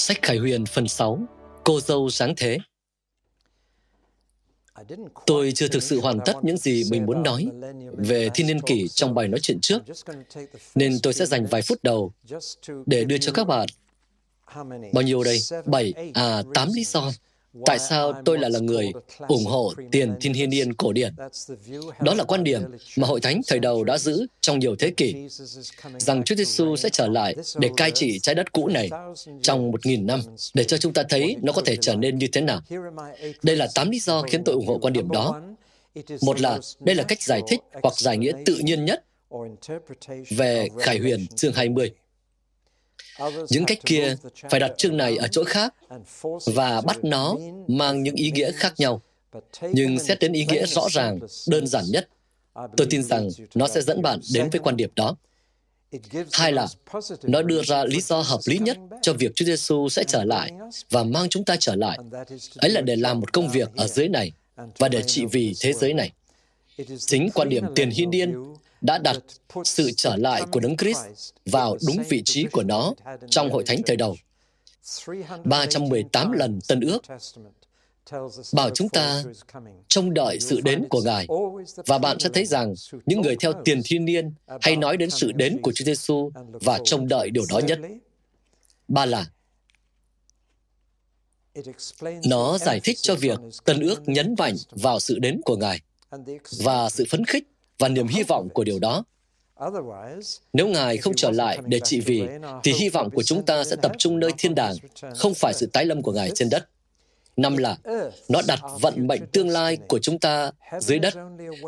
Sách Khải Huyền phần 6 Cô dâu sáng thế. Tôi chưa thực sự hoàn tất những gì mình muốn nói về thiên niên kỷ trong bài nói chuyện trước, nên tôi sẽ dành vài phút đầu để đưa cho các bạn. Bao nhiêu đây? 7 à 8 lý do. Tại sao tôi lại là người ủng hộ tiền thiên hiên niên cổ điển? Đó là quan điểm mà Hội Thánh thời đầu đã giữ trong nhiều thế kỷ, rằng Chúa Giêsu sẽ trở lại để cai trị trái đất cũ này trong một nghìn năm, để cho chúng ta thấy nó có thể trở nên như thế nào. Đây là tám lý do khiến tôi ủng hộ quan điểm đó. Một là, đây là cách giải thích hoặc giải nghĩa tự nhiên nhất về Khải Huyền chương 20. Những cách kia phải đặt chương này ở chỗ khác và bắt nó mang những ý nghĩa khác nhau. Nhưng xét đến ý nghĩa rõ ràng, đơn giản nhất, tôi tin rằng nó sẽ dẫn bạn đến với quan điểm đó. Hai là, nó đưa ra lý do hợp lý nhất cho việc Chúa Giêsu sẽ trở lại và mang chúng ta trở lại. Ấy là để làm một công việc ở dưới này và để trị vì thế giới này. Chính quan điểm tiền hiên điên đã đặt sự trở lại của Đấng Christ vào đúng vị trí của nó trong hội thánh thời đầu. 318 lần Tân ước bảo chúng ta trông đợi sự đến của Ngài. Và bạn sẽ thấy rằng những người theo tiền thiên niên hay nói đến sự đến của Chúa Giêsu và trông đợi điều đó nhất. Ba là nó giải thích cho việc Tân ước nhấn mạnh vào sự đến của Ngài và sự phấn khích và niềm hy vọng của điều đó. Nếu Ngài không trở lại để trị vì, thì hy vọng của chúng ta sẽ tập trung nơi thiên đàng, không phải sự tái lâm của Ngài trên đất. Năm là, nó đặt vận mệnh tương lai của chúng ta dưới đất.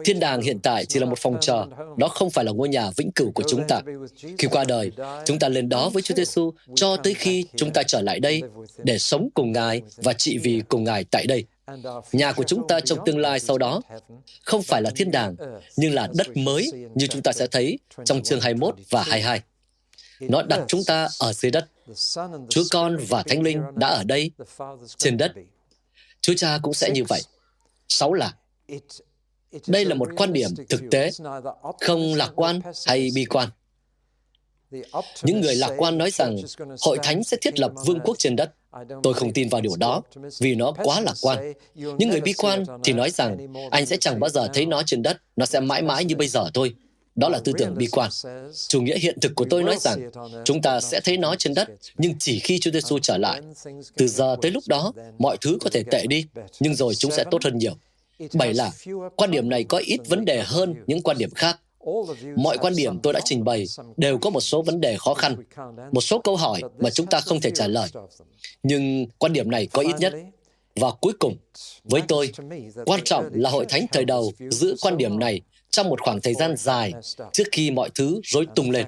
Thiên đàng hiện tại chỉ là một phòng chờ, đó không phải là ngôi nhà vĩnh cửu của chúng ta. Khi qua đời, chúng ta lên đó với Chúa Giêsu cho tới khi chúng ta trở lại đây để sống cùng Ngài và trị vì cùng Ngài tại đây. Nhà của chúng ta trong tương lai sau đó không phải là thiên đàng, nhưng là đất mới như chúng ta sẽ thấy trong chương 21 và 22. Nó đặt chúng ta ở dưới đất. Chúa Con và Thánh Linh đã ở đây, trên đất. Chúa Cha cũng sẽ như vậy. Sáu là đây là một quan điểm thực tế, không lạc quan hay bi quan. Những người lạc quan nói rằng hội thánh sẽ thiết lập vương quốc trên đất. Tôi không tin vào điều đó, vì nó quá lạc quan. Những người bi quan thì nói rằng anh sẽ chẳng bao giờ thấy nó trên đất, nó sẽ mãi mãi như bây giờ thôi. Đó là tư tưởng bi quan. Chủ nghĩa hiện thực của tôi nói rằng chúng ta sẽ thấy nó trên đất, nhưng chỉ khi Chúa Giêsu trở lại. Từ giờ tới lúc đó, mọi thứ có thể tệ đi, nhưng rồi chúng sẽ tốt hơn nhiều. Bảy là, quan điểm này có ít vấn đề hơn những quan điểm khác. Mọi quan điểm tôi đã trình bày đều có một số vấn đề khó khăn, một số câu hỏi mà chúng ta không thể trả lời. Nhưng quan điểm này có ít nhất. Và cuối cùng, với tôi, quan trọng là hội thánh thời đầu giữ quan điểm này trong một khoảng thời gian dài trước khi mọi thứ rối tung lên.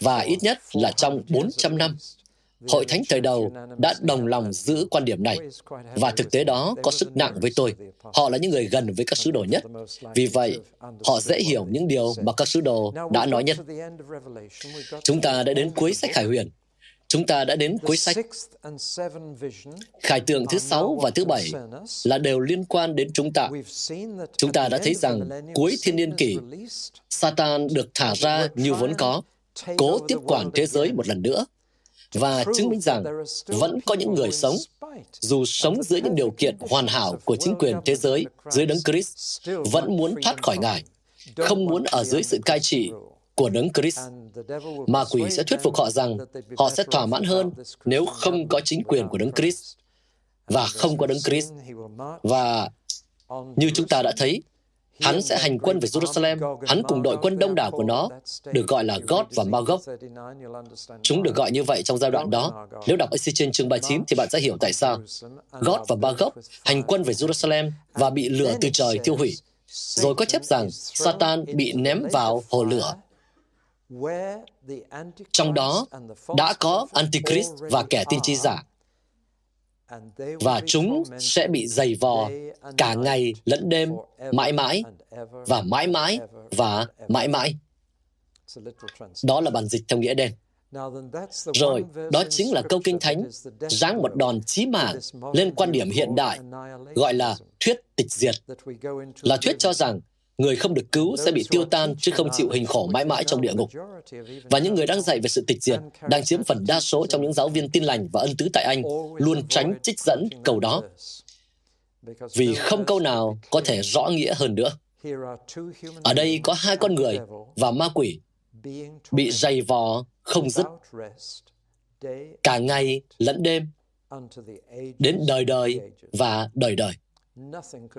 Và ít nhất là trong 400 năm, Hội Thánh thời đầu đã đồng lòng giữ quan điểm này, và thực tế đó có sức nặng với tôi. Họ là những người gần với các sứ đồ nhất. Vì vậy, họ dễ hiểu những điều mà các sứ đồ đã nói nhất. Chúng ta đã đến cuối sách Khải Huyền. Chúng ta đã đến cuối sách. Khải tượng thứ sáu và thứ bảy là đều liên quan đến chúng ta. Chúng ta đã thấy rằng cuối thiên niên kỷ, Satan được thả ra như vốn có, cố tiếp quản thế giới một lần nữa và chứng minh rằng vẫn có những người sống, dù sống dưới những điều kiện hoàn hảo của chính quyền thế giới dưới đấng Christ, vẫn muốn thoát khỏi Ngài, không muốn ở dưới sự cai trị của đấng Christ. Ma quỷ sẽ thuyết phục họ rằng họ sẽ thỏa mãn hơn nếu không có chính quyền của đấng Christ và không có đấng Christ. Và như chúng ta đã thấy, Hắn sẽ hành quân về Jerusalem. Hắn cùng đội quân đông đảo của nó được gọi là God và Magog. Chúng được gọi như vậy trong giai đoạn đó. Nếu đọc Ezechiel trên chương 39 thì bạn sẽ hiểu tại sao. God và Magog hành quân về Jerusalem và bị lửa từ trời tiêu hủy. Rồi có chép rằng Satan bị ném vào hồ lửa. Trong đó đã có Antichrist và kẻ tiên tri giả, và chúng sẽ bị dày vò cả ngày lẫn đêm, mãi mãi, và mãi mãi, và mãi mãi. Đó là bản dịch theo nghĩa đen. Rồi, đó chính là câu kinh thánh giáng một đòn chí mạng lên quan điểm hiện đại, gọi là thuyết tịch diệt, là thuyết cho rằng người không được cứu sẽ bị tiêu tan chứ không chịu hình khổ mãi mãi trong địa ngục. Và những người đang dạy về sự tịch diệt, đang chiếm phần đa số trong những giáo viên tin lành và ân tứ tại Anh, luôn tránh trích dẫn câu đó. Vì không câu nào có thể rõ nghĩa hơn nữa. Ở đây có hai con người và ma quỷ bị dày vò không dứt cả ngày lẫn đêm, đến đời đời và đời đời.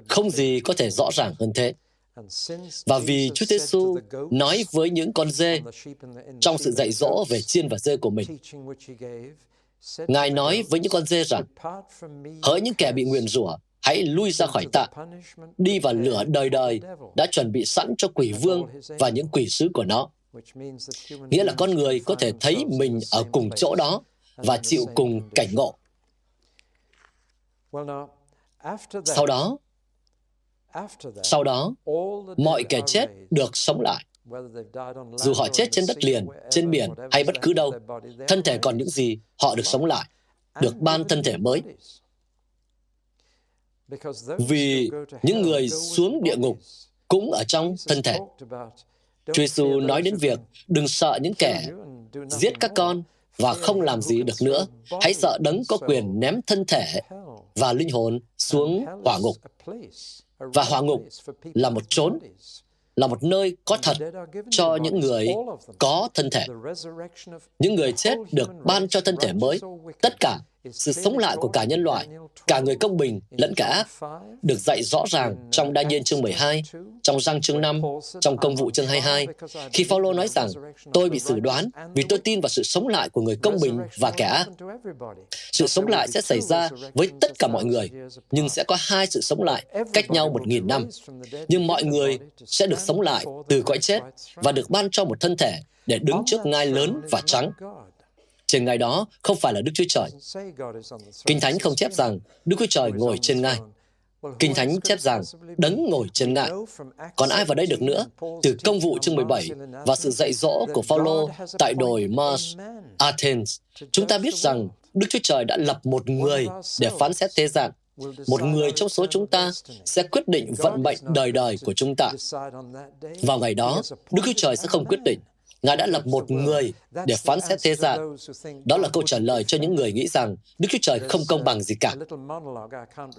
Không gì có thể rõ ràng hơn thế. Và vì Chúa Giêsu nói với những con dê trong sự dạy dỗ về chiên và dê của mình, Ngài nói với những con dê rằng, hỡi những kẻ bị nguyền rủa, hãy lui ra khỏi tạ, đi vào lửa đời đời đã chuẩn bị sẵn cho quỷ vương và những quỷ sứ của nó. Nghĩa là con người có thể thấy mình ở cùng chỗ đó và chịu cùng cảnh ngộ. Sau đó, sau đó, mọi kẻ chết được sống lại. Dù họ chết trên đất liền, trên biển hay bất cứ đâu, thân thể còn những gì, họ được sống lại, được ban thân thể mới. Vì những người xuống địa ngục cũng ở trong thân thể. Chúa Giêsu nói đến việc đừng sợ những kẻ giết các con và không làm gì được nữa. Hãy sợ đấng có quyền ném thân thể và linh hồn xuống hỏa ngục. Và hỏa ngục là một chốn, là một nơi có thật cho những người có thân thể. Những người chết được ban cho thân thể mới. Tất cả sự sống lại của cả nhân loại, cả người công bình lẫn cả ác, được dạy rõ ràng trong Đa Nhiên chương 12, trong răng chương 5, trong Công vụ chương 22, khi Phaolô nói rằng, tôi bị xử đoán vì tôi tin vào sự sống lại của người công bình và kẻ ác. Sự sống lại sẽ xảy ra với tất cả mọi người, nhưng sẽ có hai sự sống lại cách nhau một nghìn năm. Nhưng mọi người sẽ được sống lại từ cõi chết và được ban cho một thân thể để đứng trước ngai lớn và trắng trên ngai đó không phải là Đức Chúa Trời. Kinh Thánh không chép rằng Đức Chúa Trời ngồi trên ngai. Kinh Thánh chép rằng đấng ngồi trên ngai. Còn ai vào đây được nữa? Từ công vụ chương 17 và sự dạy dỗ của Phaolô tại đồi Mars, Athens, chúng ta biết rằng Đức Chúa Trời đã lập một người để phán xét thế gian. Một người trong số chúng ta sẽ quyết định vận mệnh đời đời của chúng ta. Vào ngày đó, Đức Chúa Trời sẽ không quyết định, Ngài đã lập một người để phán xét thế gian. Đó là câu trả lời cho những người nghĩ rằng Đức Chúa Trời không công bằng gì cả.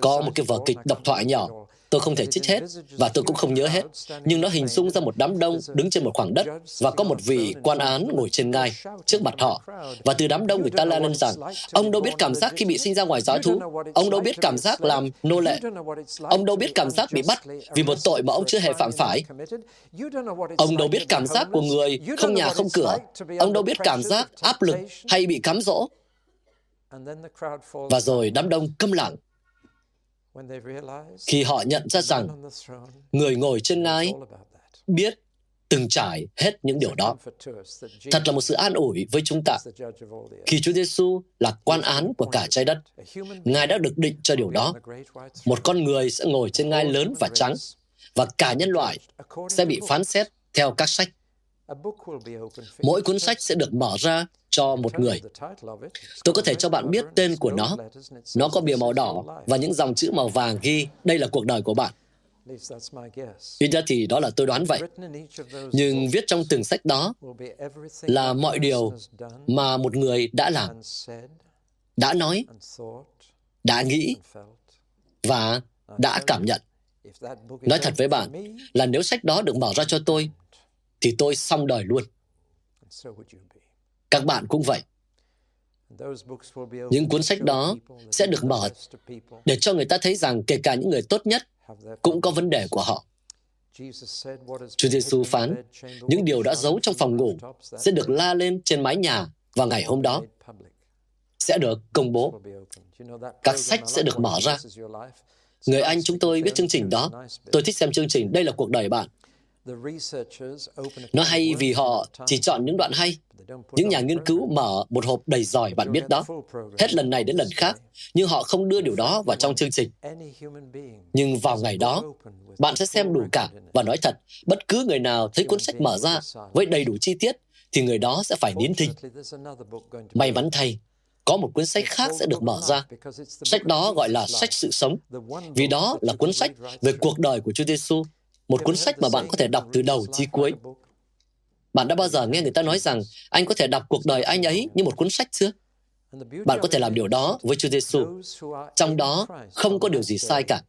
Có một cái vở kịch độc thoại nhỏ Tôi không thể trích hết và tôi cũng không nhớ hết, nhưng nó hình dung ra một đám đông đứng trên một khoảng đất và có một vị quan án ngồi trên ngai trước mặt họ. Và từ đám đông người ta la lên rằng, ông đâu biết cảm giác khi bị sinh ra ngoài giáo thú, ông đâu biết cảm giác làm nô lệ, ông đâu biết cảm giác bị bắt vì một tội mà ông chưa hề phạm phải. Ông đâu biết cảm giác của người không nhà không cửa, ông đâu biết cảm giác áp lực hay bị cám dỗ. Và rồi đám đông câm lặng khi họ nhận ra rằng người ngồi trên ngai biết từng trải hết những điều đó. Thật là một sự an ủi với chúng ta. Khi Chúa Giêsu là quan án của cả trái đất, Ngài đã được định cho điều đó. Một con người sẽ ngồi trên ngai lớn và trắng, và cả nhân loại sẽ bị phán xét theo các sách. Mỗi cuốn sách sẽ được mở ra cho một người. Tôi có thể cho bạn biết tên của nó. Nó có bìa màu đỏ và những dòng chữ màu vàng ghi đây là cuộc đời của bạn. Ít ra thì đó là tôi đoán vậy. Nhưng viết trong từng sách đó là mọi điều mà một người đã làm, đã nói, đã nghĩ và đã cảm nhận. Nói thật với bạn là nếu sách đó được mở ra cho tôi, thì tôi xong đời luôn. Các bạn cũng vậy. Những cuốn sách đó sẽ được mở để cho người ta thấy rằng kể cả những người tốt nhất cũng có vấn đề của họ. Chúa Giêsu phán, những điều đã giấu trong phòng ngủ sẽ được la lên trên mái nhà vào ngày hôm đó. Sẽ được công bố. Các sách sẽ được mở ra. Người Anh chúng tôi biết chương trình đó. Tôi thích xem chương trình Đây là cuộc đời bạn. Nó hay vì họ chỉ chọn những đoạn hay. Những nhà nghiên cứu mở một hộp đầy giỏi, bạn biết đó, hết lần này đến lần khác, nhưng họ không đưa điều đó vào trong chương trình. Nhưng vào ngày đó, bạn sẽ xem đủ cả và nói thật, bất cứ người nào thấy cuốn sách mở ra với đầy đủ chi tiết, thì người đó sẽ phải nín thinh. May mắn thay, có một cuốn sách khác sẽ được mở ra. Sách đó gọi là sách sự sống, vì đó là cuốn sách về cuộc đời của Chúa Giêsu, một cuốn sách mà bạn có thể đọc từ đầu chí cuối. Bạn đã bao giờ nghe người ta nói rằng anh có thể đọc cuộc đời anh ấy như một cuốn sách chưa? Bạn có thể làm điều đó với Chúa Giêsu. Trong đó không có điều gì sai cả.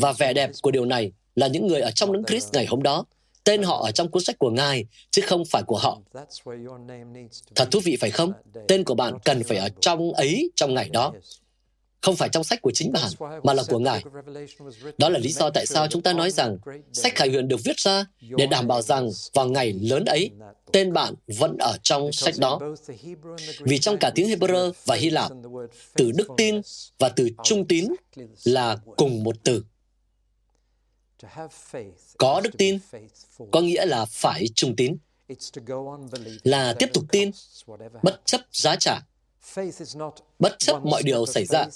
Và vẻ đẹp của điều này là những người ở trong đấng Christ ngày hôm đó. Tên họ ở trong cuốn sách của Ngài, chứ không phải của họ. Thật thú vị phải không? Tên của bạn cần phải ở trong ấy trong ngày đó không phải trong sách của chính bạn, mà là của Ngài. Đó là lý do tại sao chúng ta nói rằng sách Khải Huyền được viết ra để đảm bảo rằng vào ngày lớn ấy, tên bạn vẫn ở trong sách đó. Vì trong cả tiếng Hebrew và Hy Lạp, từ đức tin và từ trung tín là cùng một từ. Có đức tin có nghĩa là phải trung tín, là tiếp tục tin, bất chấp giá trả Bất chấp mọi điều xảy ra,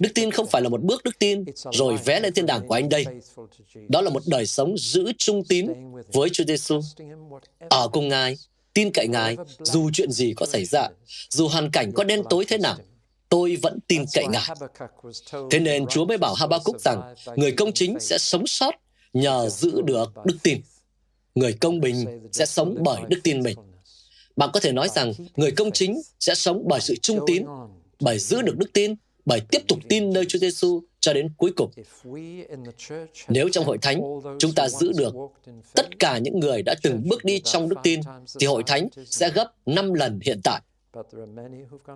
đức tin không phải là một bước đức tin rồi vé lên thiên đàng của anh đây. Đó là một đời sống giữ trung tín với Chúa Giêsu. Ở cùng Ngài, tin cậy Ngài, dù chuyện gì có xảy ra, dù hoàn cảnh có đen tối thế nào, tôi vẫn tin cậy Ngài. Thế nên Chúa mới bảo Habakkuk rằng người công chính sẽ sống sót nhờ giữ được đức tin. Người công bình sẽ sống bởi đức tin mình. Bạn có thể nói rằng người công chính sẽ sống bởi sự trung tín, bởi giữ được đức tin, bởi tiếp tục tin nơi Chúa Giêsu cho đến cuối cùng. Nếu trong hội thánh chúng ta giữ được tất cả những người đã từng bước đi trong đức tin, thì hội thánh sẽ gấp 5 lần hiện tại.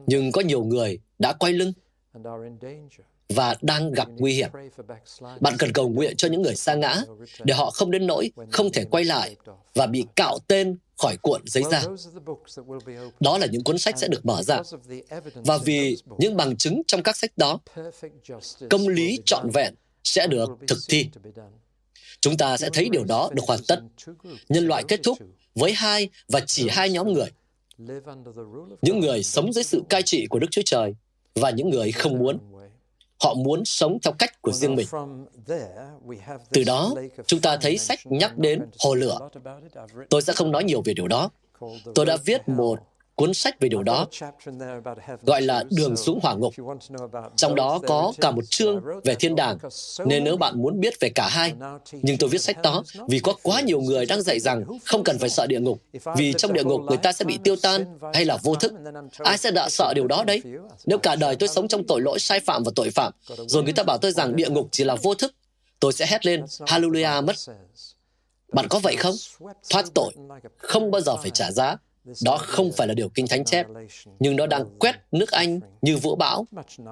Nhưng có nhiều người đã quay lưng và đang gặp nguy hiểm. Bạn cần cầu nguyện cho những người sa ngã để họ không đến nỗi không thể quay lại và bị cạo tên khỏi cuộn giấy ra. Đó là những cuốn sách sẽ được mở ra. Và vì những bằng chứng trong các sách đó, công lý trọn vẹn sẽ được thực thi. Chúng ta sẽ thấy điều đó được hoàn tất. Nhân loại kết thúc với hai và chỉ hai nhóm người. Những người sống dưới sự cai trị của Đức Chúa Trời và những người không muốn. Họ muốn sống theo cách của riêng mình. Từ đó, chúng ta thấy sách nhắc đến hồ lửa. Tôi sẽ không nói nhiều về điều đó. Tôi đã viết một cuốn sách về điều đó, gọi là Đường xuống hỏa ngục. Trong đó có cả một chương về thiên đàng, nên nếu bạn muốn biết về cả hai, nhưng tôi viết sách đó vì có quá nhiều người đang dạy rằng không cần phải sợ địa ngục, vì trong địa ngục người ta sẽ bị tiêu tan hay là vô thức. Ai sẽ đã sợ điều đó đấy? Nếu cả đời tôi sống trong tội lỗi sai phạm và tội phạm, rồi người ta bảo tôi rằng địa ngục chỉ là vô thức, tôi sẽ hét lên Hallelujah mất. Bạn có vậy không? Thoát tội, không bao giờ phải trả giá, đó không phải là điều Kinh Thánh chép, nhưng nó đang quét nước Anh như vũ bão,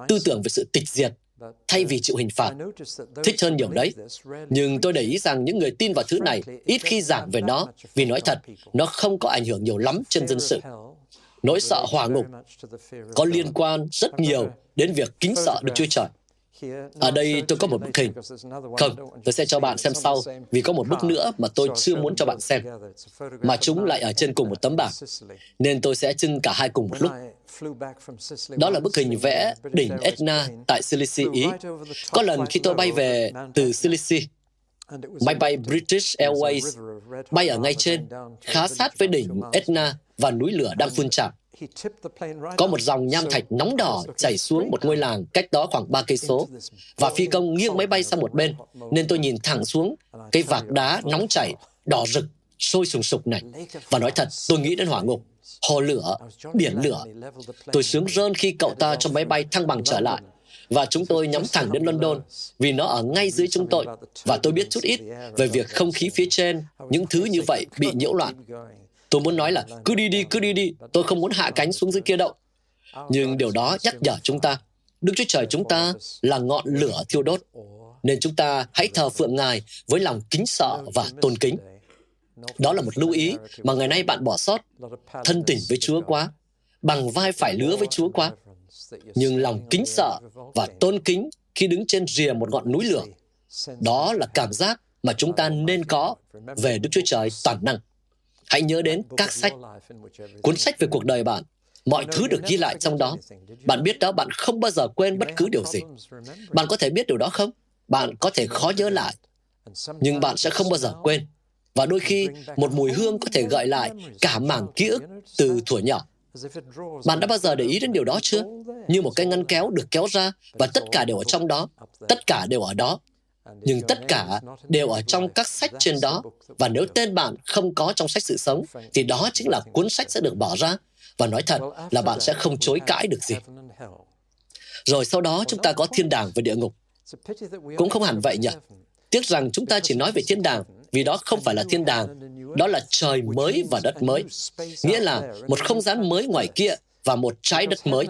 tư tưởng về sự tịch diệt, thay vì chịu hình phạt. Thích hơn nhiều đấy. Nhưng tôi để ý rằng những người tin vào thứ này ít khi giảng về nó, vì nói thật, nó không có ảnh hưởng nhiều lắm trên dân sự. Nỗi sợ hỏa ngục có liên quan rất nhiều đến việc kính sợ được Chúa Trời. Ở đây tôi có một bức hình. Không, tôi sẽ cho bạn xem sau, vì có một bức nữa mà tôi chưa muốn cho bạn xem. Mà chúng lại ở trên cùng một tấm bảng. Nên tôi sẽ trưng cả hai cùng một lúc. Đó là bức hình vẽ đỉnh Etna tại Sicily, Ý. Có lần khi tôi bay về từ Sicily, máy bay British Airways bay ở ngay trên, khá sát với đỉnh Etna và núi lửa đang phun trào. Có một dòng nham thạch nóng đỏ chảy xuống một ngôi làng cách đó khoảng 3 cây số. và phi công nghiêng máy bay sang một bên nên tôi nhìn thẳng xuống cái vạc đá nóng chảy đỏ rực sôi sùng sục này. Và nói thật tôi nghĩ đến hỏa ngục. Hồ lửa biển lửa. Tôi sướng rơn khi cậu ta trong máy bay thăng bằng trở lại. Và chúng tôi nhắm thẳng đến London vì nó ở ngay dưới chúng tôi. và tôi biết chút ít về việc không khí phía trên những thứ như vậy bị nhiễu loạn Tôi muốn nói là cứ đi đi, cứ đi đi, tôi không muốn hạ cánh xuống dưới kia đâu. Nhưng điều đó nhắc nhở chúng ta, Đức Chúa Trời chúng ta là ngọn lửa thiêu đốt, nên chúng ta hãy thờ phượng Ngài với lòng kính sợ và tôn kính. Đó là một lưu ý mà ngày nay bạn bỏ sót, thân tình với Chúa quá, bằng vai phải lứa với Chúa quá. Nhưng lòng kính sợ và tôn kính khi đứng trên rìa một ngọn núi lửa, đó là cảm giác mà chúng ta nên có về Đức Chúa Trời toàn năng. Hãy nhớ đến các sách, cuốn sách về cuộc đời bạn, mọi thứ được ghi lại trong đó. Bạn biết đó, bạn không bao giờ quên bất cứ điều gì. Bạn có thể biết điều đó không? Bạn có thể khó nhớ lại, nhưng bạn sẽ không bao giờ quên. Và đôi khi, một mùi hương có thể gợi lại cả mảng ký ức từ thuở nhỏ. Bạn đã bao giờ để ý đến điều đó chưa? Như một cái ngăn kéo được kéo ra và tất cả đều ở trong đó. Tất cả đều ở đó. Nhưng tất cả đều ở trong các sách trên đó. Và nếu tên bạn không có trong sách sự sống, thì đó chính là cuốn sách sẽ được bỏ ra. Và nói thật là bạn sẽ không chối cãi được gì. Rồi sau đó chúng ta có thiên đàng và địa ngục. Cũng không hẳn vậy nhỉ? Tiếc rằng chúng ta chỉ nói về thiên đàng vì đó không phải là thiên đàng, đó là trời mới và đất mới. Nghĩa là một không gian mới ngoài kia và một trái đất mới.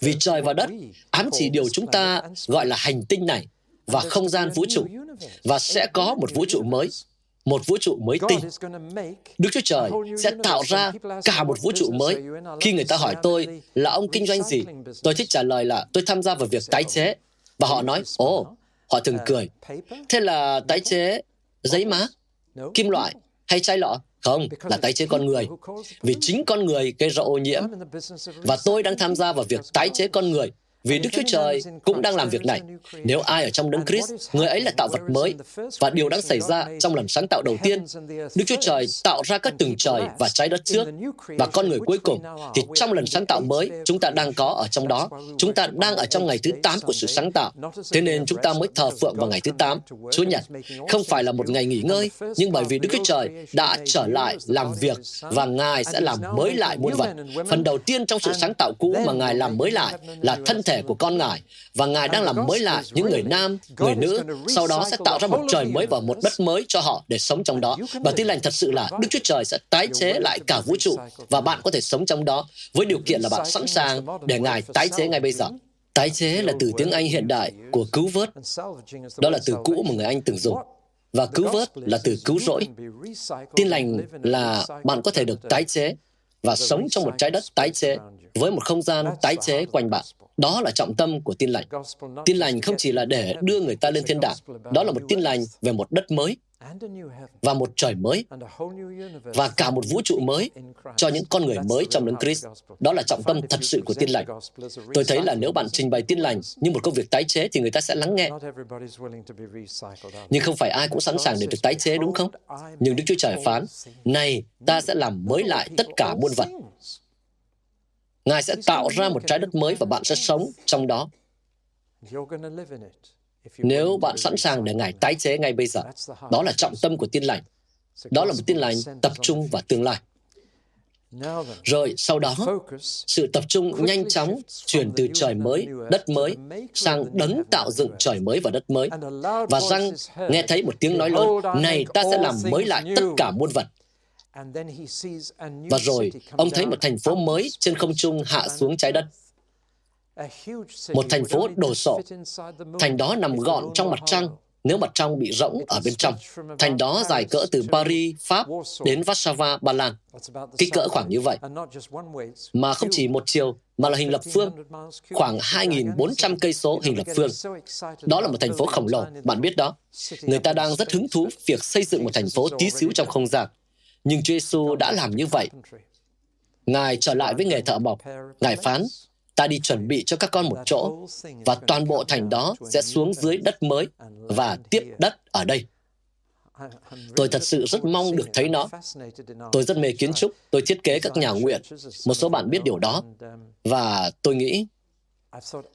Vì trời và đất ám chỉ điều chúng ta gọi là hành tinh này và không gian vũ trụ và sẽ có một vũ trụ mới một vũ trụ mới tinh. Đức Chúa Trời sẽ tạo ra cả một vũ trụ mới. Khi người ta hỏi tôi là ông kinh doanh gì, tôi thích trả lời là tôi tham gia vào việc tái chế. Và họ nói, ồ, họ thường cười. Thế là tái chế giấy má, kim loại hay chai lọ? Không, là tái chế con người. Vì chính con người gây ra ô nhiễm. Và tôi đang tham gia vào việc tái chế con người vì Đức Chúa Trời cũng đang làm việc này. Nếu ai ở trong Đấng Christ, người ấy là tạo vật mới. Và điều đang xảy ra trong lần sáng tạo đầu tiên, Đức Chúa Trời tạo ra các tầng trời và trái đất trước, và con người cuối cùng, thì trong lần sáng tạo mới, chúng ta đang có ở trong đó. Chúng ta đang ở trong ngày thứ 8 của sự sáng tạo. Thế nên chúng ta mới thờ phượng vào ngày thứ 8, Chúa Nhật. Không phải là một ngày nghỉ ngơi, nhưng bởi vì Đức Chúa Trời đã trở lại làm việc và Ngài sẽ làm mới lại muôn vật. Phần đầu tiên trong sự sáng tạo cũ mà Ngài làm mới lại là thân thể thể của con Ngài và Ngài đang làm mới lại những người nam, người nữ, sau đó sẽ tạo ra một trời mới và một đất mới cho họ để sống trong đó. Và tin lành thật sự là Đức Chúa Trời sẽ tái chế lại cả vũ trụ và bạn có thể sống trong đó với điều kiện là bạn sẵn sàng để Ngài tái chế ngay bây giờ. Tái chế là từ tiếng Anh hiện đại của cứu vớt. Đó là từ cũ mà người Anh từng dùng. Và cứu vớt là từ cứu rỗi. Tin lành là bạn có thể được tái chế và sống trong một trái đất tái chế với một không gian tái chế quanh bạn. Đó là trọng tâm của tin lành. Tin lành không chỉ là để đưa người ta lên thiên đàng, đó là một tin lành về một đất mới và một trời mới và cả một vũ trụ mới cho những con người mới trong đấng Christ. Đó là trọng tâm thật sự của tin lành. Tôi thấy là nếu bạn trình bày tin lành như một công việc tái chế thì người ta sẽ lắng nghe. Nhưng không phải ai cũng sẵn sàng để được tái chế đúng không? Nhưng Đức Chúa Trời phán, này ta sẽ làm mới lại tất cả muôn vật. Ngài sẽ tạo ra một trái đất mới và bạn sẽ sống trong đó. Nếu bạn sẵn sàng để Ngài tái chế ngay bây giờ, đó là trọng tâm của tin lành. Đó là một tin lành tập trung vào tương lai. Rồi sau đó, sự tập trung nhanh chóng chuyển từ trời mới, đất mới, sang đấng tạo dựng trời mới và đất mới. Và răng nghe thấy một tiếng nói lớn, này ta sẽ làm mới lại tất cả muôn vật. Và rồi, ông thấy một thành phố mới trên không trung hạ xuống trái đất. Một thành phố đồ sộ. Thành đó nằm gọn trong mặt trăng nếu mặt trăng bị rỗng ở bên trong. Thành đó dài cỡ từ Paris, Pháp đến Warsaw, Ba Lan. Kích cỡ khoảng như vậy. Mà không chỉ một chiều, mà là hình lập phương, khoảng 2.400 cây số hình lập phương. Đó là một thành phố khổng lồ, bạn biết đó. Người ta đang rất hứng thú việc xây dựng một thành phố tí xíu trong không gian. Nhưng Chúa Giêsu đã làm như vậy. Ngài trở lại với nghề thợ mộc. Ngài phán, ta đi chuẩn bị cho các con một chỗ, và toàn bộ thành đó sẽ xuống dưới đất mới và tiếp đất ở đây. Tôi thật sự rất mong được thấy nó. Tôi rất mê kiến trúc, tôi thiết kế các nhà nguyện. Một số bạn biết điều đó. Và tôi nghĩ,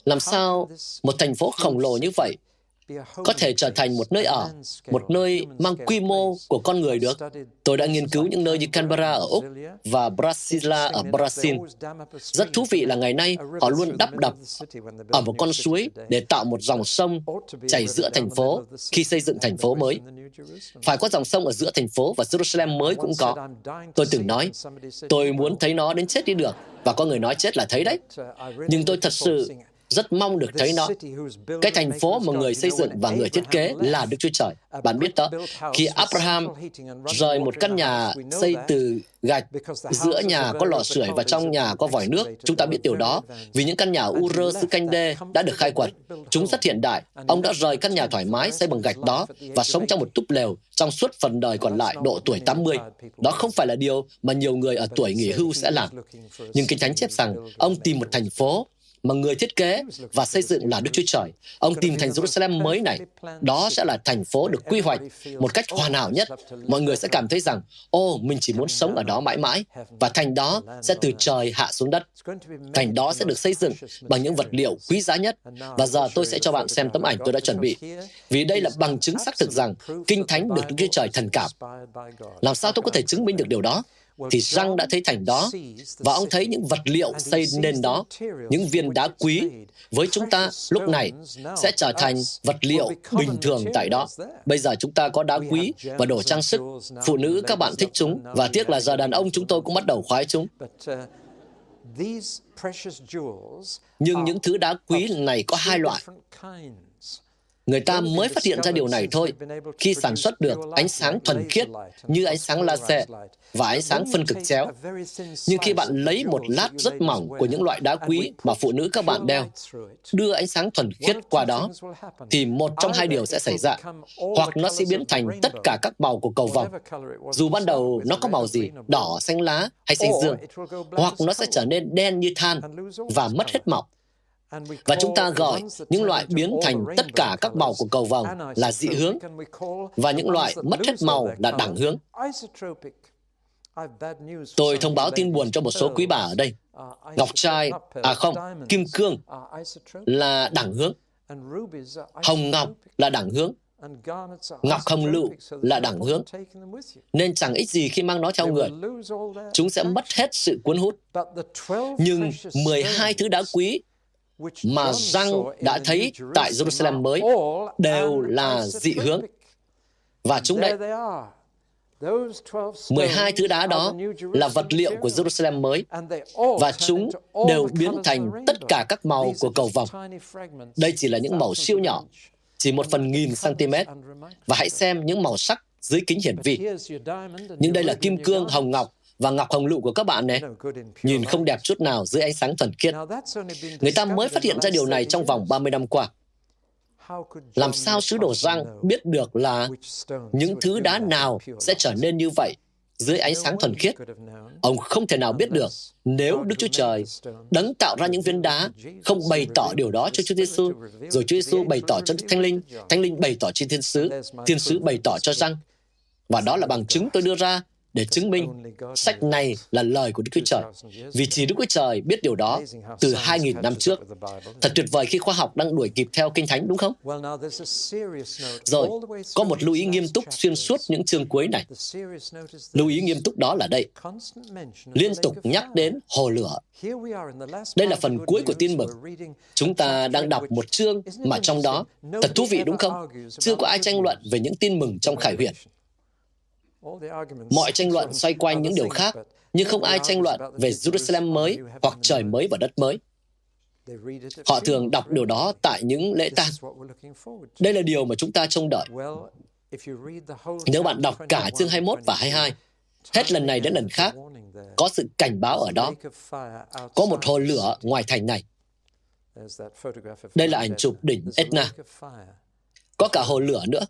làm sao một thành phố khổng lồ như vậy có thể trở thành một nơi ở, một nơi mang quy mô của con người được. Tôi đã nghiên cứu những nơi như Canberra ở Úc và Brasilia ở Brazil. Rất thú vị là ngày nay họ luôn đắp đập ở một con suối để tạo một dòng sông chảy giữa thành phố khi xây dựng thành phố mới. Phải có dòng sông ở giữa thành phố và Jerusalem mới cũng có. Tôi từng nói, tôi muốn thấy nó đến chết đi được. Và có người nói chết là thấy đấy. Nhưng tôi thật sự rất mong được thấy nó. Cái thành phố mà người xây dựng và người thiết kế là Đức Chúa Trời. Bạn biết đó, khi Abraham rời một căn nhà xây từ gạch, giữa nhà có lò sưởi và trong nhà có vòi nước, chúng ta biết điều đó, vì những căn nhà Ur xứ canh đê đã được khai quật. Chúng rất hiện đại. Ông đã rời căn nhà thoải mái xây bằng gạch đó và sống trong một túp lều trong suốt phần đời còn lại độ tuổi 80. Đó không phải là điều mà nhiều người ở tuổi nghỉ hưu sẽ làm. Nhưng Kinh Thánh chép rằng ông tìm một thành phố mà người thiết kế và xây dựng là Đức Chúa Trời. Ông tìm thành Jerusalem mới này. Đó sẽ là thành phố được quy hoạch một cách hoàn hảo nhất. Mọi người sẽ cảm thấy rằng, ô, mình chỉ muốn sống ở đó mãi mãi, và thành đó sẽ từ trời hạ xuống đất. Thành đó sẽ được xây dựng bằng những vật liệu quý giá nhất. Và giờ tôi sẽ cho bạn xem tấm ảnh tôi đã chuẩn bị. Vì đây là bằng chứng xác thực rằng Kinh Thánh được Đức Chúa Trời thần cảm. Làm sao tôi có thể chứng minh được điều đó? Thì răng đã thấy thành đó và ông thấy những vật liệu xây nên đó, những viên đá quý với chúng ta lúc này sẽ trở thành vật liệu bình thường tại đó. Bây giờ chúng ta có đá quý và đồ trang sức. Phụ nữ các bạn thích chúng và tiếc là giờ đàn ông chúng tôi cũng bắt đầu khoái chúng. Nhưng những thứ đá quý này có hai loại. Người ta mới phát hiện ra điều này thôi khi sản xuất được ánh sáng thuần khiết như ánh sáng laser và ánh sáng phân cực chéo. Nhưng khi bạn lấy một lát rất mỏng của những loại đá quý mà phụ nữ các bạn đeo, đưa ánh sáng thuần khiết qua đó, thì một trong hai điều sẽ xảy ra. Hoặc nó sẽ biến thành tất cả các màu của cầu vồng. Dù ban đầu nó có màu gì, đỏ, xanh lá hay xanh dương. Hoặc nó sẽ trở nên đen như than và mất hết màu. Và chúng ta gọi những loại biến thành tất cả các màu của cầu vồng là dị hướng, và những loại mất hết màu là đẳng hướng. Tôi thông báo tin buồn cho một số quý bà ở đây. Ngọc trai, à không, kim cương là đẳng hướng. Hồng ngọc là đẳng hướng. Ngọc hồng lựu là đẳng hướng. Nên chẳng ích gì khi mang nó theo người. Chúng sẽ mất hết sự cuốn hút. Nhưng 12 thứ đá quý mà răng đã thấy tại Jerusalem mới đều là dị hướng. Và chúng đây, 12 thứ đá đó là vật liệu của Jerusalem mới và chúng đều biến thành tất cả các màu của cầu vồng. Đây chỉ là những màu siêu nhỏ, chỉ một phần nghìn cm. Và hãy xem những màu sắc dưới kính hiển vi. Nhưng đây là kim cương, hồng ngọc và ngọc hồng lựu của các bạn này. Nhìn không đẹp chút nào dưới ánh sáng thuần khiết. Người ta mới phát hiện ra điều này trong vòng 30 năm qua. Làm sao sứ đồ răng biết được là những thứ đá nào sẽ trở nên như vậy dưới ánh sáng thuần khiết? Ông không thể nào biết được nếu Đức Chúa Trời đấng tạo ra những viên đá không bày tỏ điều đó cho Chúa Giêsu, rồi Chúa Giêsu bày tỏ cho Thánh Linh, Thánh Linh bày tỏ trên Thiên sứ, Thiên sứ bày tỏ cho răng. Và đó là bằng chứng tôi đưa ra để chứng minh sách này là lời của Đức Chúa Trời. Vì chỉ Đức Chúa Trời biết điều đó từ 2.000 năm trước. Thật tuyệt vời khi khoa học đang đuổi kịp theo Kinh Thánh, đúng không? Rồi, có một lưu ý nghiêm túc xuyên suốt những chương cuối này. Lưu ý nghiêm túc đó là đây. Liên tục nhắc đến hồ lửa. Đây là phần cuối của tin mừng. Chúng ta đang đọc một chương mà trong đó, thật thú vị đúng không? Chưa có ai tranh luận về những tin mừng trong khải huyền. Mọi tranh luận xoay quanh những điều khác, nhưng không ai tranh luận về Jerusalem mới hoặc trời mới và đất mới. Họ thường đọc điều đó tại những lễ tang. Đây là điều mà chúng ta trông đợi. Nếu bạn đọc cả chương 21 và 22, hết lần này đến lần khác, có sự cảnh báo ở đó. Có một hồ lửa ngoài thành này. Đây là ảnh chụp đỉnh Etna. Có cả hồ lửa nữa.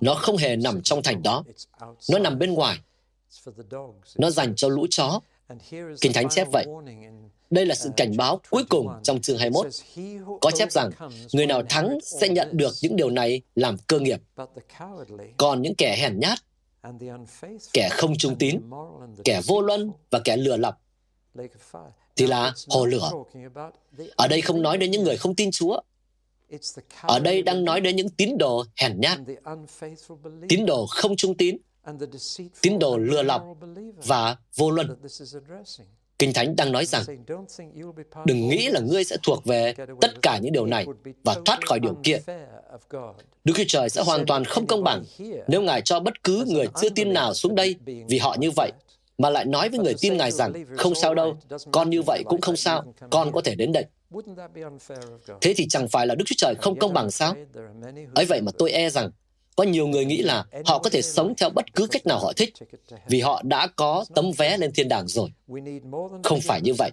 Nó không hề nằm trong thành đó. Nó nằm bên ngoài. Nó dành cho lũ chó. Kinh Thánh chép vậy. Đây là sự cảnh báo cuối cùng trong chương 21. Có chép rằng, người nào thắng sẽ nhận được những điều này làm cơ nghiệp. Còn những kẻ hèn nhát, kẻ không trung tín, kẻ vô luân và kẻ lừa lọc, thì là hồ lửa. Ở đây không nói đến những người không tin Chúa, ở đây đang nói đến những tín đồ hèn nhát, tín đồ không trung tín, tín đồ lừa lọc và vô luân. Kinh Thánh đang nói rằng, đừng nghĩ là ngươi sẽ thuộc về tất cả những điều này và thoát khỏi điều kia. Đức Chúa Trời sẽ hoàn toàn không công bằng nếu Ngài cho bất cứ người chưa tin nào xuống đây vì họ như vậy mà lại nói với người tin Ngài rằng, không sao đâu, con như vậy cũng không sao, con có thể đến đây. Thế thì chẳng phải là Đức Chúa Trời không công bằng sao? ấy vậy mà tôi e rằng có nhiều người nghĩ là họ có thể sống theo bất cứ cách nào họ thích vì họ đã có tấm vé lên thiên đàng rồi. Không phải như vậy.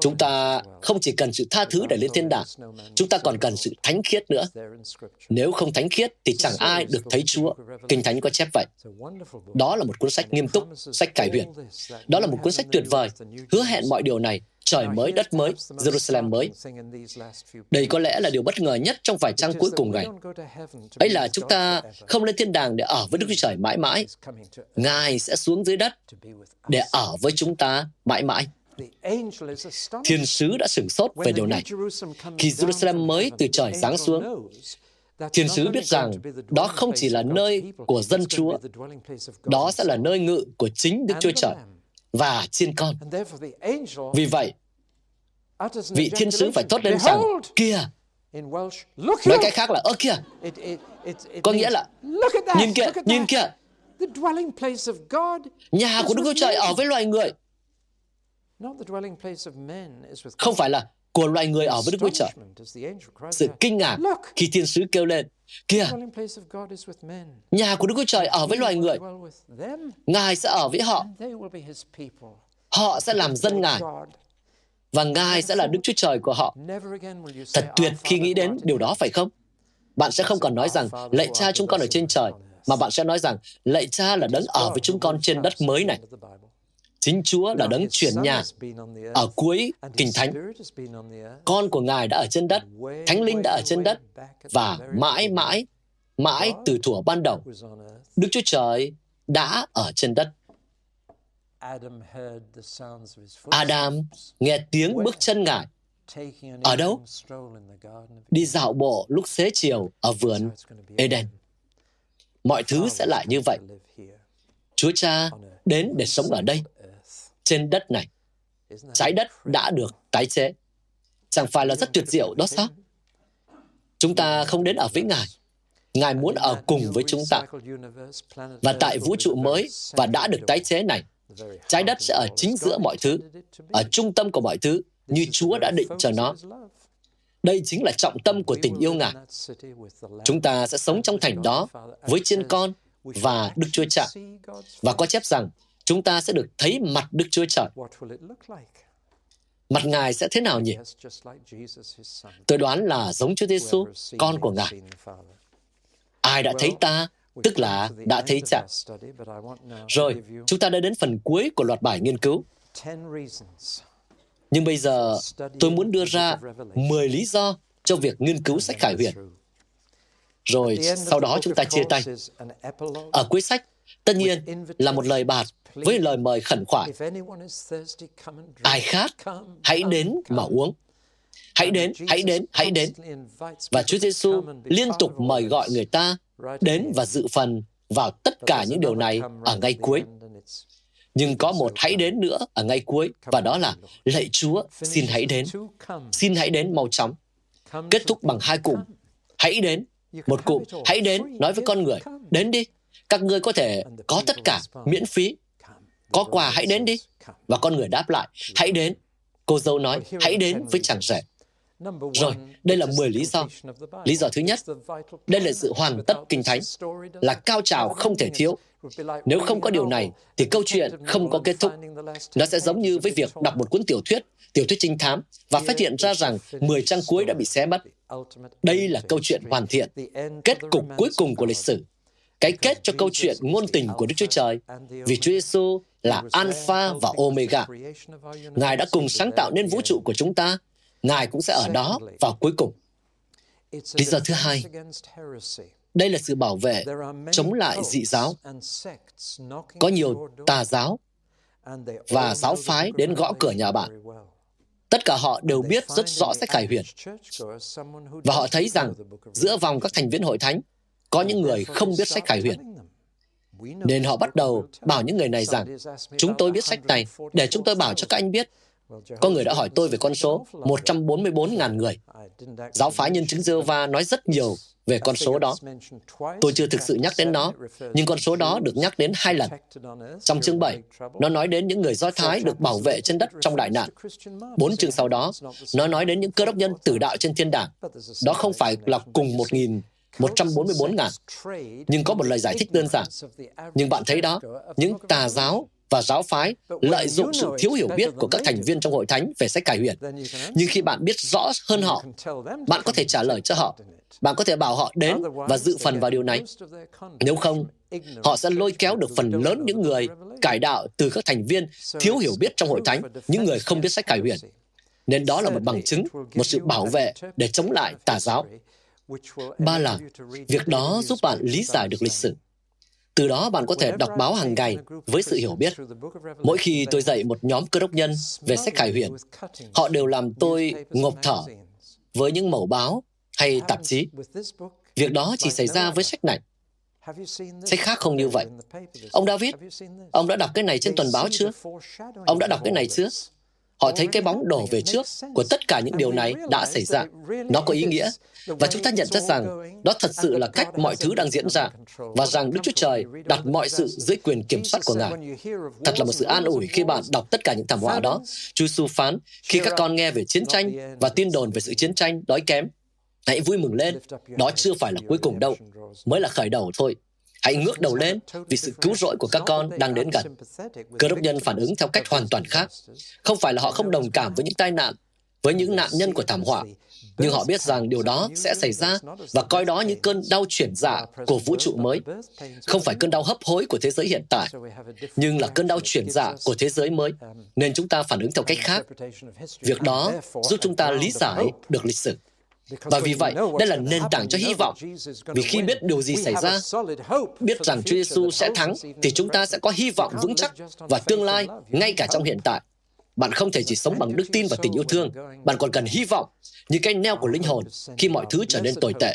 Chúng ta không chỉ cần sự tha thứ để lên thiên đàng, chúng ta còn cần sự thánh khiết nữa. Nếu không thánh khiết thì chẳng ai được thấy Chúa. Kinh Thánh có chép vậy. Đó là một cuốn sách nghiêm túc, sách cải huyền. Đó là một cuốn sách tuyệt vời, hứa hẹn mọi điều này trời mới, đất mới, Jerusalem mới. Đây có lẽ là điều bất ngờ nhất trong vài trang cuối cùng này. Ấy là chúng ta không lên thiên đàng để ở với Đức Chúa Trời mãi mãi. Ngài sẽ xuống dưới đất để ở với chúng ta mãi mãi. Thiên sứ đã sửng sốt về điều này. Khi Jerusalem mới từ trời giáng xuống, Thiên sứ biết rằng đó không chỉ là nơi của dân Chúa, đó sẽ là nơi ngự của chính Đức Chúa Trời và chiên con. Vì vậy, vị thiên sứ phải thốt lên rằng, kia, nói cách khác là, ơ kia, có nghĩa là, nhìn kìa, nhìn kìa, nhà của Đức Chúa Trời ở với loài người. Không phải là của loài người ở với Đức Chúa Trời. Sự kinh ngạc khi thiên sứ kêu lên, Kìa, nhà của Đức Chúa Trời ở với loài người. Ngài sẽ ở với họ. Họ sẽ làm dân Ngài. Và Ngài sẽ là Đức Chúa Trời của họ. Thật tuyệt khi nghĩ đến điều đó phải không? Bạn sẽ không còn nói rằng, lạy cha chúng con ở trên trời, mà bạn sẽ nói rằng, lạy cha là đấng ở với chúng con trên đất mới này. Chính Chúa là đấng chuyển nhà. Ở cuối Kinh Thánh, con của Ngài đã ở trên đất, Thánh Linh đã ở trên đất, và mãi mãi, mãi từ thuở ban đầu, Đức Chúa Trời đã ở trên đất. Adam nghe tiếng bước chân Ngài. Ở đâu? Đi dạo bộ lúc xế chiều ở vườn Eden. Mọi thứ sẽ lại như vậy. Chúa Cha đến để sống ở đây trên đất này. Trái đất đã được tái chế. Chẳng phải là rất tuyệt diệu đó sao? Chúng ta không đến ở với Ngài. Ngài muốn ở cùng với chúng ta. Và tại vũ trụ mới và đã được tái chế này, trái đất sẽ ở chính giữa mọi thứ, ở trung tâm của mọi thứ, như Chúa đã định cho nó. Đây chính là trọng tâm của tình yêu Ngài. Chúng ta sẽ sống trong thành đó với chiên con và Đức Chúa Cha. Và có chép rằng chúng ta sẽ được thấy mặt Đức Chúa Trời. Mặt Ngài sẽ thế nào nhỉ? Tôi đoán là giống Chúa Giêsu, con của Ngài. Ai đã thấy ta, tức là đã thấy cha. Rồi, chúng ta đã đến phần cuối của loạt bài nghiên cứu. Nhưng bây giờ, tôi muốn đưa ra 10 lý do cho việc nghiên cứu sách Khải Huyền. Rồi, sau đó chúng ta chia tay. Ở cuối sách, tất nhiên là một lời bạt với lời mời khẩn khoản. Ai khát, hãy đến mà uống. Hãy đến, hãy đến, hãy đến. Và Chúa Giêsu liên tục mời gọi người ta đến và dự phần vào tất cả những điều này ở ngay cuối. Nhưng có một hãy đến nữa ở ngay cuối, và đó là lạy Chúa, xin hãy đến. Xin hãy đến mau chóng. Kết thúc bằng hai cụm. Hãy đến. Một cụm, hãy đến, nói với con người, đến đi. Các ngươi có thể có tất cả, miễn phí, có quà hãy đến đi. Và con người đáp lại, hãy đến. Cô dâu nói, hãy đến với chàng rể. Rồi, đây là 10 lý do. Lý do thứ nhất, đây là sự hoàn tất kinh thánh, là cao trào không thể thiếu. Nếu không có điều này, thì câu chuyện không có kết thúc. Nó sẽ giống như với việc đọc một cuốn tiểu thuyết, tiểu thuyết trinh thám, và phát hiện ra rằng 10 trang cuối đã bị xé mất. Đây là câu chuyện hoàn thiện, kết cục cuối cùng của lịch sử. Cái kết cho câu chuyện ngôn tình của Đức Chúa Trời, vì Chúa Giêsu là Alpha và Omega. Ngài đã cùng sáng tạo nên vũ trụ của chúng ta. Ngài cũng sẽ ở đó vào cuối cùng. Lý do thứ hai, đây là sự bảo vệ chống lại dị giáo. Có nhiều tà giáo và giáo phái đến gõ cửa nhà bạn. Tất cả họ đều biết rất rõ sách khải huyền. Và họ thấy rằng giữa vòng các thành viên hội thánh có những người không biết sách khải huyền. Nên họ bắt đầu bảo những người này rằng, chúng tôi biết sách này để chúng tôi bảo cho các anh biết. Có người đã hỏi tôi về con số 144.000 người. Giáo phái nhân chứng Jehovah nói rất nhiều về con số đó. Tôi chưa thực sự nhắc đến nó, nhưng con số đó được nhắc đến hai lần. Trong chương 7, nó nói đến những người Do Thái được bảo vệ trên đất trong đại nạn. Bốn chương sau đó, nó nói đến những cơ đốc nhân tử đạo trên thiên đàng. Đó không phải là cùng một nghìn 144.000. Nhưng có một lời giải thích đơn giản. Nhưng bạn thấy đó, những tà giáo và giáo phái lợi dụng sự thiếu hiểu biết của các thành viên trong hội thánh về sách cải huyền. Nhưng khi bạn biết rõ hơn họ, bạn có thể trả lời cho họ. Bạn có thể bảo họ đến và dự phần vào điều này. Nếu không, họ sẽ lôi kéo được phần lớn những người cải đạo từ các thành viên thiếu hiểu biết trong hội thánh, những người không biết sách cải huyền. Nên đó là một bằng chứng, một sự bảo vệ để chống lại tà giáo Ba là, việc đó giúp bạn lý giải được lịch sử. Từ đó bạn có thể đọc báo hàng ngày với sự hiểu biết. Mỗi khi tôi dạy một nhóm cơ đốc nhân về sách khải huyền, họ đều làm tôi ngộp thở với những mẫu báo hay tạp chí. Việc đó chỉ xảy ra với sách này. Sách khác không như vậy. Ông David, ông đã đọc cái này trên tuần báo chưa? Ông đã đọc cái này chưa? Họ thấy cái bóng đổ về trước của tất cả những điều này đã xảy ra. Nó có ý nghĩa. Và chúng ta nhận ra rằng đó thật sự là cách mọi thứ đang diễn ra và rằng Đức Chúa Trời đặt mọi sự dưới quyền kiểm soát của Ngài. Thật là một sự an ủi khi bạn đọc tất cả những thảm họa đó. Chúa Giêsu phán, khi các con nghe về chiến tranh và tin đồn về sự chiến tranh đói kém, hãy vui mừng lên. Đó chưa phải là cuối cùng đâu, mới là khởi đầu thôi. Hãy ngước đầu lên vì sự cứu rỗi của các con đang đến gần. Cơ đốc nhân phản ứng theo cách hoàn toàn khác. Không phải là họ không đồng cảm với những tai nạn, với những nạn nhân của thảm họa, nhưng họ biết rằng điều đó sẽ xảy ra và coi đó như cơn đau chuyển dạ của vũ trụ mới. Không phải cơn đau hấp hối của thế giới hiện tại, nhưng là cơn đau chuyển dạ của thế giới mới, nên chúng ta phản ứng theo cách khác. Việc đó giúp chúng ta lý giải được lịch sử. Và vì vậy, đây là nền tảng cho hy vọng. Vì khi biết điều gì xảy ra, biết rằng Chúa Giêsu sẽ thắng, thì chúng ta sẽ có hy vọng vững chắc và tương lai ngay cả trong hiện tại. Bạn không thể chỉ sống bằng đức tin và tình yêu thương, bạn còn cần hy vọng, như cái neo của linh hồn khi mọi thứ trở nên tồi tệ.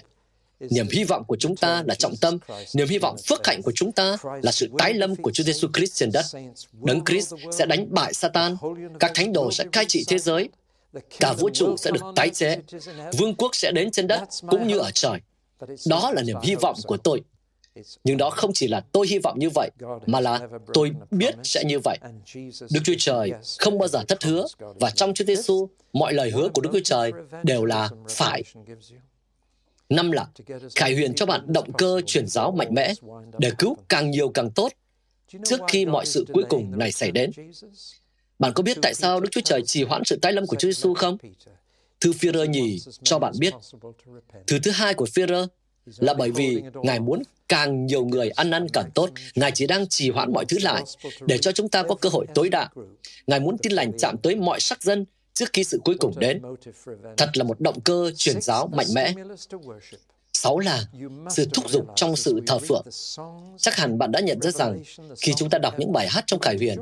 Niềm hy vọng của chúng ta là trọng tâm, niềm hy vọng phước hạnh của chúng ta là sự tái lâm của Chúa Giêsu Christ trên đất. Đấng Christ sẽ đánh bại Satan, các thánh đồ sẽ cai trị thế giới, cả vũ trụ sẽ được tái chế, vương quốc sẽ đến trên đất cũng như ở trời. Đó là niềm hy vọng của tôi. Nhưng đó không chỉ là tôi hy vọng như vậy, mà là tôi biết sẽ như vậy. Đức Chúa Trời không bao giờ thất hứa, và trong Chúa Giêsu, mọi lời hứa của Đức Chúa Trời đều là phải. Năm là, khải huyền cho bạn động cơ truyền giáo mạnh mẽ, để cứu càng nhiều càng tốt, trước khi mọi sự cuối cùng này xảy đến. Bạn có biết tại sao Đức Chúa Trời trì hoãn sự tái lâm của Chúa Giêsu không? Thư Phi-rơ nhì cho bạn biết. Thứ thứ hai của Phi-rơ là bởi vì Ngài muốn càng nhiều người ăn năn càng tốt. Ngài chỉ đang trì hoãn mọi thứ lại để cho chúng ta có cơ hội tối đa. Ngài muốn tin lành chạm tới mọi sắc dân trước khi sự cuối cùng đến. Thật là một động cơ truyền giáo mạnh mẽ. Sáu là sự thúc giục trong sự thờ phượng. Chắc hẳn bạn đã nhận ra rằng khi chúng ta đọc những bài hát trong Khải Huyền,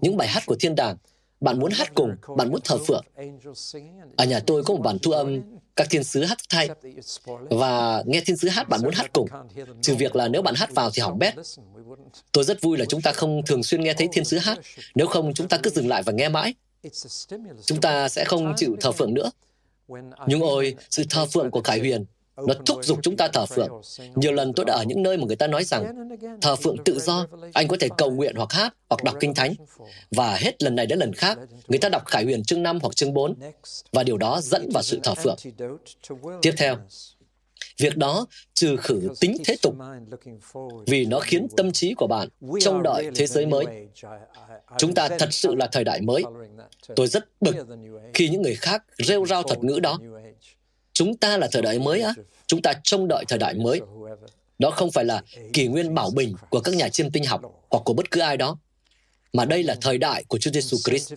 những bài hát của thiên đàng, bạn muốn hát cùng, bạn muốn thờ phượng. Ở nhà tôi có một bản thu âm các thiên sứ hát thay. Và nghe thiên sứ hát bạn muốn hát cùng. Trừ việc là nếu bạn hát vào thì hỏng bét. Tôi rất vui là chúng ta không thường xuyên nghe thấy thiên sứ hát. Nếu không chúng ta cứ dừng lại và nghe mãi. Chúng ta sẽ không chịu thờ phượng nữa. Nhưng ôi sự thờ phượng của cải huyền nó thúc giục chúng ta thờ phượng. Nhiều lần tôi đã ở những nơi mà người ta nói rằng thờ phượng tự do, anh có thể cầu nguyện hoặc hát hoặc đọc kinh thánh. Và hết lần này đến lần khác, người ta đọc Khải Huyền chương 5 hoặc chương 4, và điều đó dẫn vào sự thờ phượng. Tiếp theo, Việc đó trừ khử tính thế tục vì nó khiến tâm trí của bạn trông đợi thế giới mới. Chúng ta thật sự là thời đại mới. Tôi rất bực khi những người khác rêu rao thuật ngữ đó. Chúng ta là thời đại mới á. Chúng ta trông đợi thời đại mới. Đó không phải là kỷ nguyên bảo bình của các nhà chiêm tinh học hoặc của bất cứ ai đó. Mà đây là thời đại của Chúa Giêsu Christ.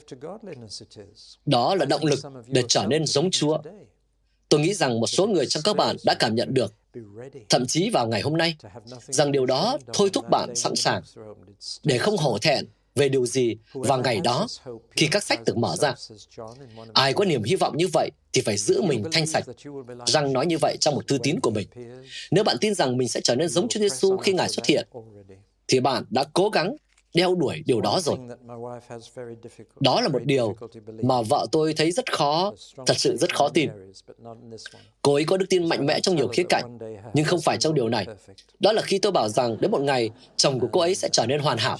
Đó là động lực để trở nên giống Chúa. Tôi nghĩ rằng một số người trong các bạn đã cảm nhận được, thậm chí vào ngày hôm nay, rằng điều đó thôi thúc bạn sẵn sàng để không hổ thẹn về điều gì vào ngày đó khi các sách được mở ra. Ai có niềm hy vọng như vậy thì phải giữ mình thanh sạch. Răng nói như vậy trong một thư tín của mình. Nếu bạn tin rằng mình sẽ trở nên giống Chúa Giêsu khi Ngài xuất hiện, thì bạn đã cố gắng đeo đuổi điều đó rồi. Đó là một điều mà vợ tôi thấy rất khó, thật sự rất khó tin. Cô ấy có đức tin mạnh mẽ trong nhiều khía cạnh, nhưng không phải trong điều này. Đó là khi tôi bảo rằng đến một ngày chồng của cô ấy sẽ trở nên hoàn hảo.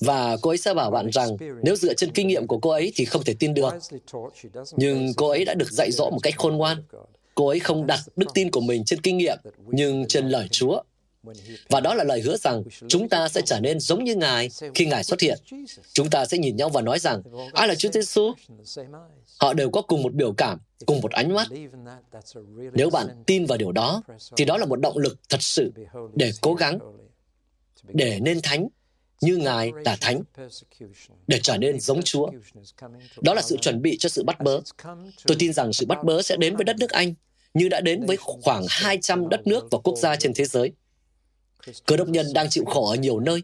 Và cô ấy sẽ bảo bạn rằng nếu dựa trên kinh nghiệm của cô ấy thì không thể tin được. Nhưng cô ấy đã được dạy dỗ một cách khôn ngoan. Cô ấy không đặt đức tin của mình trên kinh nghiệm, nhưng trên lời Chúa và đó là lời hứa rằng chúng ta sẽ trở nên giống như Ngài khi Ngài xuất hiện. Chúng ta sẽ nhìn nhau và nói rằng, ai là Chúa Giêsu? Họ đều có cùng một biểu cảm, cùng một ánh mắt. Nếu bạn tin vào điều đó, thì đó là một động lực thật sự để cố gắng, để nên thánh như Ngài là thánh, để trở nên giống Chúa. Đó là sự chuẩn bị cho sự bắt bớ. Tôi tin rằng sự bắt bớ sẽ đến với đất nước Anh, như đã đến với khoảng 200 đất nước và quốc gia trên thế giới. Cơ đốc nhân đang chịu khổ ở nhiều nơi.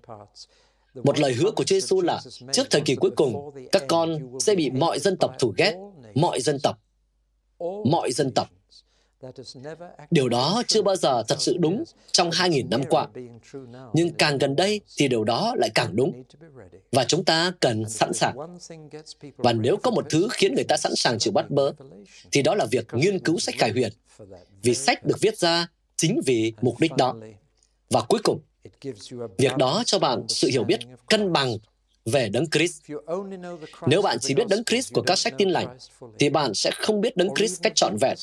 Một lời hứa của Chúa Giêsu là trước thời kỳ cuối cùng, các con sẽ bị mọi dân tộc thù ghét, mọi dân tộc, mọi dân tộc. Điều đó chưa bao giờ thật sự đúng trong 2.000 năm qua. Nhưng càng gần đây thì điều đó lại càng đúng. Và chúng ta cần sẵn sàng. Và nếu có một thứ khiến người ta sẵn sàng chịu bắt bớ, thì đó là việc nghiên cứu sách khải huyền. Vì sách được viết ra chính vì mục đích đó. Và cuối cùng, việc đó cho bạn sự hiểu biết cân bằng về Đấng Christ. Nếu bạn chỉ biết Đấng Christ của các sách tin lành, thì bạn sẽ không biết Đấng Christ cách trọn vẹn,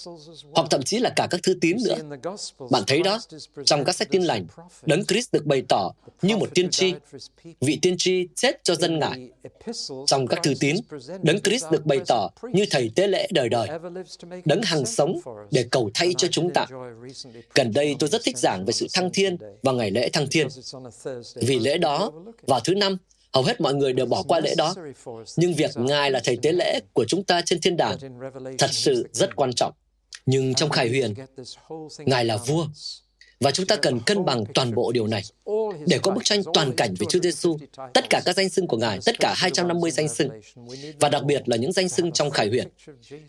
hoặc thậm chí là cả các thư tín nữa. Bạn thấy đó, trong các sách tin lành, Đấng Christ được bày tỏ như một tiên tri, vị tiên tri chết cho dân ngài. Trong các thư tín, Đấng Christ được bày tỏ như thầy tế lễ đời đời, Đấng hằng sống để cầu thay cho chúng ta. Gần đây tôi rất thích giảng về sự thăng thiên và ngày lễ thăng thiên. Vì lễ đó, vào thứ năm, Hầu hết mọi người đều bỏ qua lễ đó. Nhưng việc Ngài là thầy tế lễ của chúng ta trên thiên đàng thật sự rất quan trọng. Nhưng trong Khải Huyền, Ngài là vua. Và chúng ta cần cân bằng toàn bộ điều này để có bức tranh toàn cảnh về Chúa Giêsu, tất cả các danh xưng của Ngài, tất cả 250 danh xưng, và đặc biệt là những danh xưng trong Khải Huyền.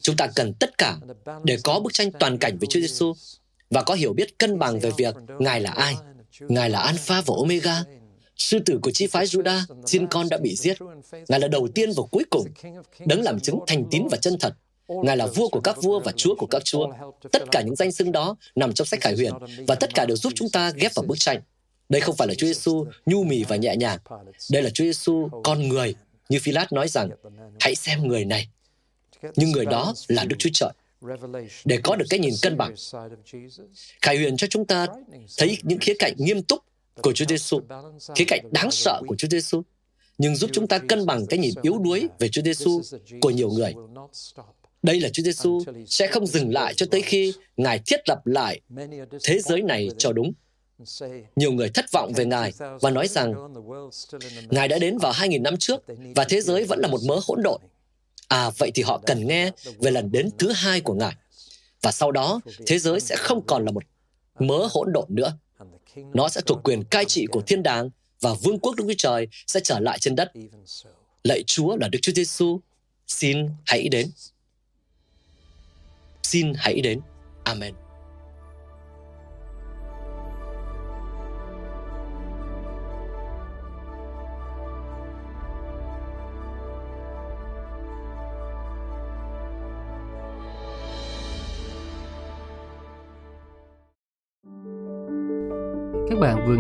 Chúng ta cần tất cả để có bức tranh toàn cảnh về Chúa Giêsu và có hiểu biết cân bằng về việc Ngài là ai. Ngài là Alpha và Omega, Sư tử của chi phái Judah, xin con đã bị giết. Ngài là đầu tiên và cuối cùng, đấng làm chứng thành tín và chân thật. Ngài là vua của các vua và chúa của các chúa. Tất cả những danh xưng đó nằm trong sách Khải Huyền và tất cả đều giúp chúng ta ghép vào bức tranh. Đây không phải là Chúa Giêsu nhu mì và nhẹ nhàng. Đây là Chúa Giêsu con người, như Phi Lát nói rằng, hãy xem người này. Nhưng người đó là Đức Chúa Trời. Để có được cái nhìn cân bằng, Khải Huyền cho chúng ta thấy những khía cạnh nghiêm túc của Chúa Giêsu, khía cạnh đáng sợ của Chúa Giêsu, nhưng giúp chúng ta cân bằng cái nhìn yếu đuối về Chúa Giêsu của nhiều người. Đây là Chúa Giêsu sẽ không dừng lại cho tới khi Ngài thiết lập lại thế giới này cho đúng. Nhiều người thất vọng về Ngài và nói rằng Ngài đã đến vào 2.000 năm trước và thế giới vẫn là một mớ hỗn độn. À, vậy thì họ cần nghe về lần đến thứ hai của Ngài. Và sau đó, thế giới sẽ không còn là một mớ hỗn độn nữa. Nó sẽ thuộc quyền cai trị của thiên đàng và vương quốc Đức Chúa Trời sẽ trở lại trên đất. Lạy Chúa là Đức Chúa Giêsu, xin hãy đến. Xin hãy đến. Amen.